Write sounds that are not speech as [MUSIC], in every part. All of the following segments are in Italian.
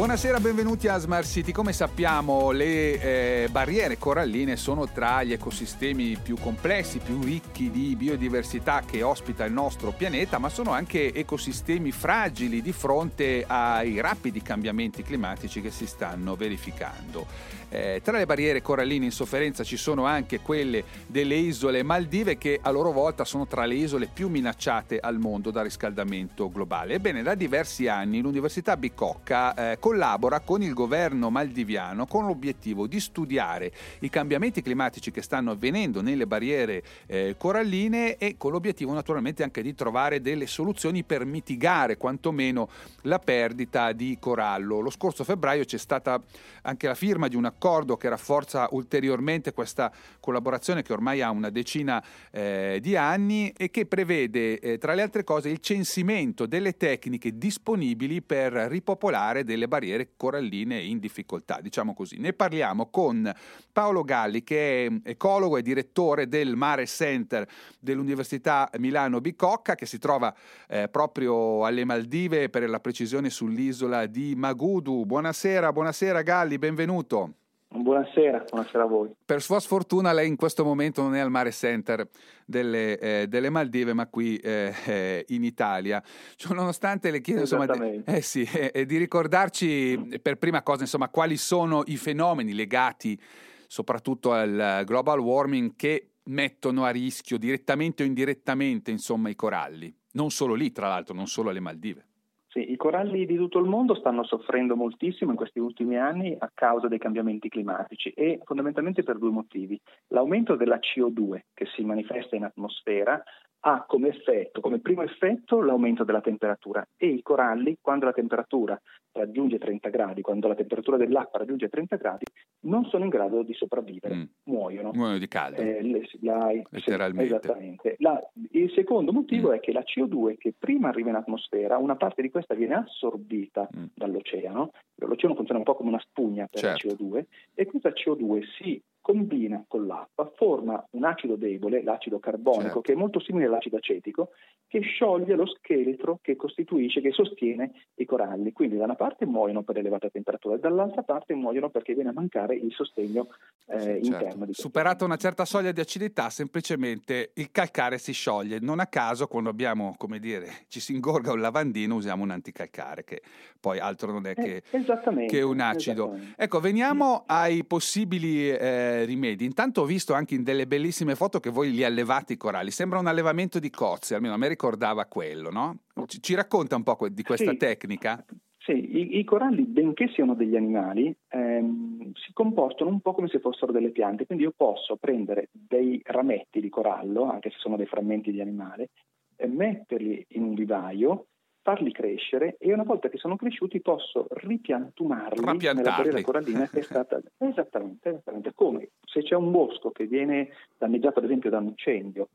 Buonasera, benvenuti a Smart City. Come sappiamo, le eh, barriere coralline sono tra gli ecosistemi più complessi, più ricchi di biodiversità che ospita il nostro pianeta, ma sono anche ecosistemi fragili di fronte ai rapidi cambiamenti climatici che si stanno verificando. Eh, tra le barriere coralline in sofferenza ci sono anche quelle delle isole Maldive che a loro volta sono tra le isole più minacciate al mondo dal riscaldamento globale. Ebbene, da diversi anni l'Università Bicocca eh, collabora con il governo maldiviano con l'obiettivo di studiare i cambiamenti climatici che stanno avvenendo nelle barriere eh, coralline e con l'obiettivo naturalmente anche di trovare delle soluzioni per mitigare quantomeno la perdita di corallo. Lo scorso febbraio c'è stata anche la firma di un accordo che rafforza ulteriormente questa collaborazione che ormai ha una decina eh, di anni e che prevede eh, tra le altre cose il censimento delle tecniche disponibili per ripopolare delle barriere coralline in difficoltà, diciamo così. Ne parliamo con Paolo Galli che è ecologo e direttore del Mare Center dell'Università Milano Bicocca che si trova eh, proprio alle Maldive per la precisione sull'isola di Magudu. Buonasera, buonasera Galli, benvenuto. Buonasera, buonasera a voi. Per sua sfortuna lei in questo momento non è al Mare Center delle, eh, delle Maldive, ma qui eh, eh, in Italia. Cioè, nonostante le chiedo insomma, di, eh sì, eh, di ricordarci per prima cosa insomma, quali sono i fenomeni legati soprattutto al global warming che mettono a rischio direttamente o indirettamente insomma, i coralli. Non solo lì, tra l'altro, non solo alle Maldive. Coralli di tutto il mondo stanno soffrendo moltissimo in questi ultimi anni a causa dei cambiamenti climatici e fondamentalmente per due motivi. L'aumento della CO2 che si manifesta in atmosfera ha come effetto, come primo effetto, l'aumento della temperatura e i coralli, quando la temperatura raggiunge 30 gradi, quando la temperatura dell'acqua raggiunge 30 gradi, non sono in grado di sopravvivere, mm. muoiono. Muoiono di caldo. Eh, la, Letteralmente. esattamente. La, il secondo motivo mm. è che la CO2 che prima arriva in atmosfera, una parte di questa viene assorbita mm. dall'oceano, l'oceano funziona un po' come una spugna per certo. la CO2 e questa CO2 si combina con l'acqua, forma un acido debole, l'acido carbonico, certo. che è molto simile all'acido acetico, che scioglie lo scheletro che costituisce, che sostiene i coralli. Quindi da una parte muoiono per elevata temperatura e dall'altra parte muoiono perché viene a mancare il sostegno eh, sì, interno. Certo. Superata una certa soglia di acidità, semplicemente il calcare si scioglie. Non a caso, quando abbiamo, come dire, ci si ingorga un lavandino, usiamo un anticalcare, che poi altro non è che, eh, che un acido. Ecco, veniamo ai possibili... Eh, rimedi. Intanto ho visto anche in delle bellissime foto che voi li allevate i coralli. Sembra un allevamento di cozze, almeno a me ricordava quello, no? Ci, ci racconta un po' di questa sì. tecnica? Sì, i, i, coralli, benché siano degli animali, ehm, si comportano un po' come se fossero delle piante, quindi io posso prendere dei rametti di corallo, anche se sono dei frammenti di animale, e metterli in un vivaio farli crescere e una volta che sono cresciuti posso ripiantumarli nella barriera corallina che è stata [LAUGHS] esattamente, esattamente come se c'è un bosco che viene danneggiato ad esempio da un incendio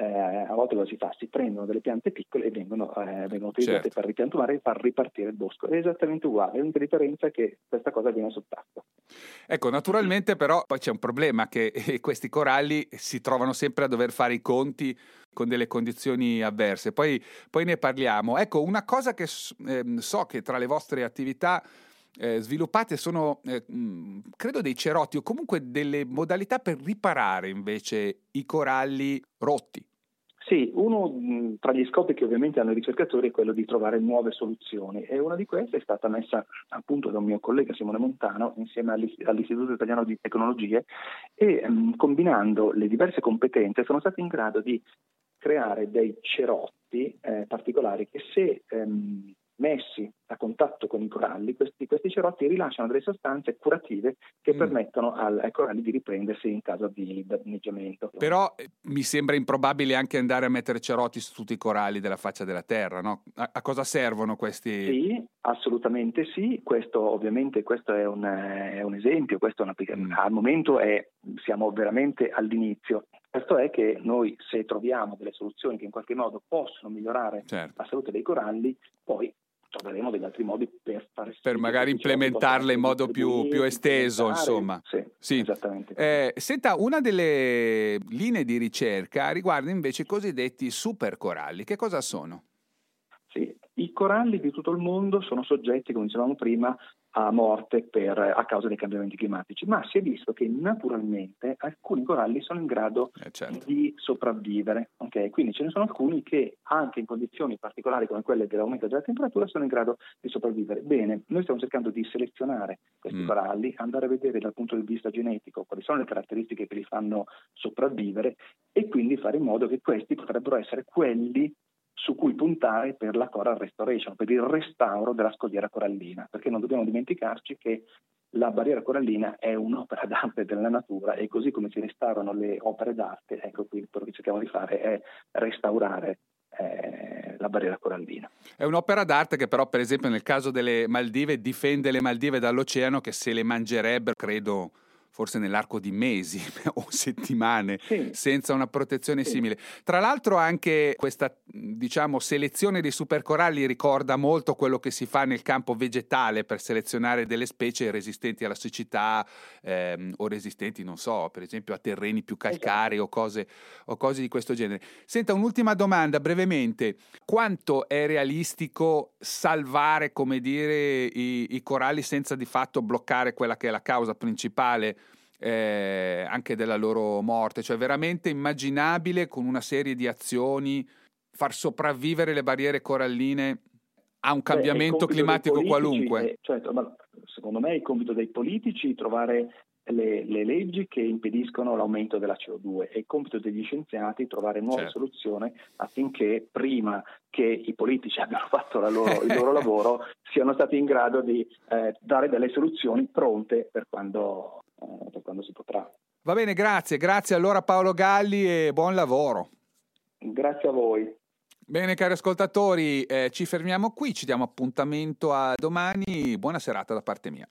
eh, a volte cosa si fa? Si prendono delle piante piccole e vengono, eh, vengono utilizzate certo. per ripiantumare e far ripartire il bosco. È esattamente uguale, l'unica differenza è che questa cosa viene sott'acqua. Ecco, naturalmente però poi c'è un problema che questi coralli si trovano sempre a dover fare i conti con delle condizioni avverse. Poi, poi ne parliamo. Ecco, una cosa che eh, so che tra le vostre attività eh, sviluppate sono, eh, credo, dei cerotti o comunque delle modalità per riparare invece i coralli rotti. Sì, uno tra gli scopi che ovviamente hanno i ricercatori è quello di trovare nuove soluzioni e una di queste è stata messa appunto da un mio collega Simone Montano insieme all'Istituto Italiano di Tecnologie e um, combinando le diverse competenze sono stati in grado di creare dei cerotti eh, particolari che se um, messi a contatto con i coralli, questi, questi cerotti rilasciano delle sostanze curative che mm. permettono al, ai coralli di riprendersi in caso di danneggiamento. Però eh, mi sembra improbabile anche andare a mettere cerotti su tutti i coralli della faccia della Terra, no? A, a cosa servono questi? Sì, assolutamente sì. Questo ovviamente questo è, un, è un esempio, questo una, mm. al momento è, siamo veramente all'inizio. Questo è che noi se troviamo delle soluzioni che in qualche modo possono migliorare certo. la salute dei coralli, poi troveremo degli altri modi per fare per magari implementarle in modo più, più esteso insomma sì, sì. esattamente eh, senta una delle linee di ricerca riguarda invece i cosiddetti supercoralli che cosa sono? Sì, i coralli di tutto il mondo sono soggetti, come dicevamo prima, a morte per, a causa dei cambiamenti climatici, ma si è visto che naturalmente alcuni coralli sono in grado eh certo. di sopravvivere. Okay? Quindi ce ne sono alcuni che anche in condizioni particolari come quelle dell'aumento della temperatura sono in grado di sopravvivere. Bene, noi stiamo cercando di selezionare questi mm. coralli, andare a vedere dal punto di vista genetico quali sono le caratteristiche che li fanno sopravvivere e quindi fare in modo che questi potrebbero essere quelli su cui puntare per la coral restoration, per il restauro della scogliera corallina, perché non dobbiamo dimenticarci che la barriera corallina è un'opera [LAUGHS] d'arte della natura e così come si restaurano le opere d'arte, ecco qui quello che cerchiamo di fare è restaurare eh, la barriera corallina. È un'opera d'arte che però per esempio nel caso delle Maldive difende le Maldive dall'oceano che se le mangerebbero credo forse nell'arco di mesi [LAUGHS] o settimane sì. senza una protezione sì. simile. Tra l'altro anche questa diciamo, selezione dei supercoralli ricorda molto quello che si fa nel campo vegetale per selezionare delle specie resistenti alla siccità ehm, o resistenti, non so, per esempio a terreni più calcarei esatto. o, cose, o cose di questo genere. Senta, un'ultima domanda brevemente. Quanto è realistico salvare, come dire, i, i coralli senza di fatto bloccare quella che è la causa principale eh, anche della loro morte, cioè veramente immaginabile con una serie di azioni far sopravvivere le barriere coralline a un cambiamento Beh, climatico qualunque. È, certo, ma secondo me è il compito dei politici trovare le, le, leggi che impediscono l'aumento della CO2 è il compito degli scienziati trovare nuove certo. soluzioni affinché prima che i politici [LAUGHS] abbiano fatto loro, il loro [LAUGHS] lavoro siano stati in grado di eh, dare delle soluzioni pronte per quando eh, per quando si potrà. Va bene, grazie. Grazie allora Paolo Galli e buon lavoro. Grazie a voi. Bene cari ascoltatori, eh, ci fermiamo qui, ci diamo appuntamento a domani, buona serata da parte mia.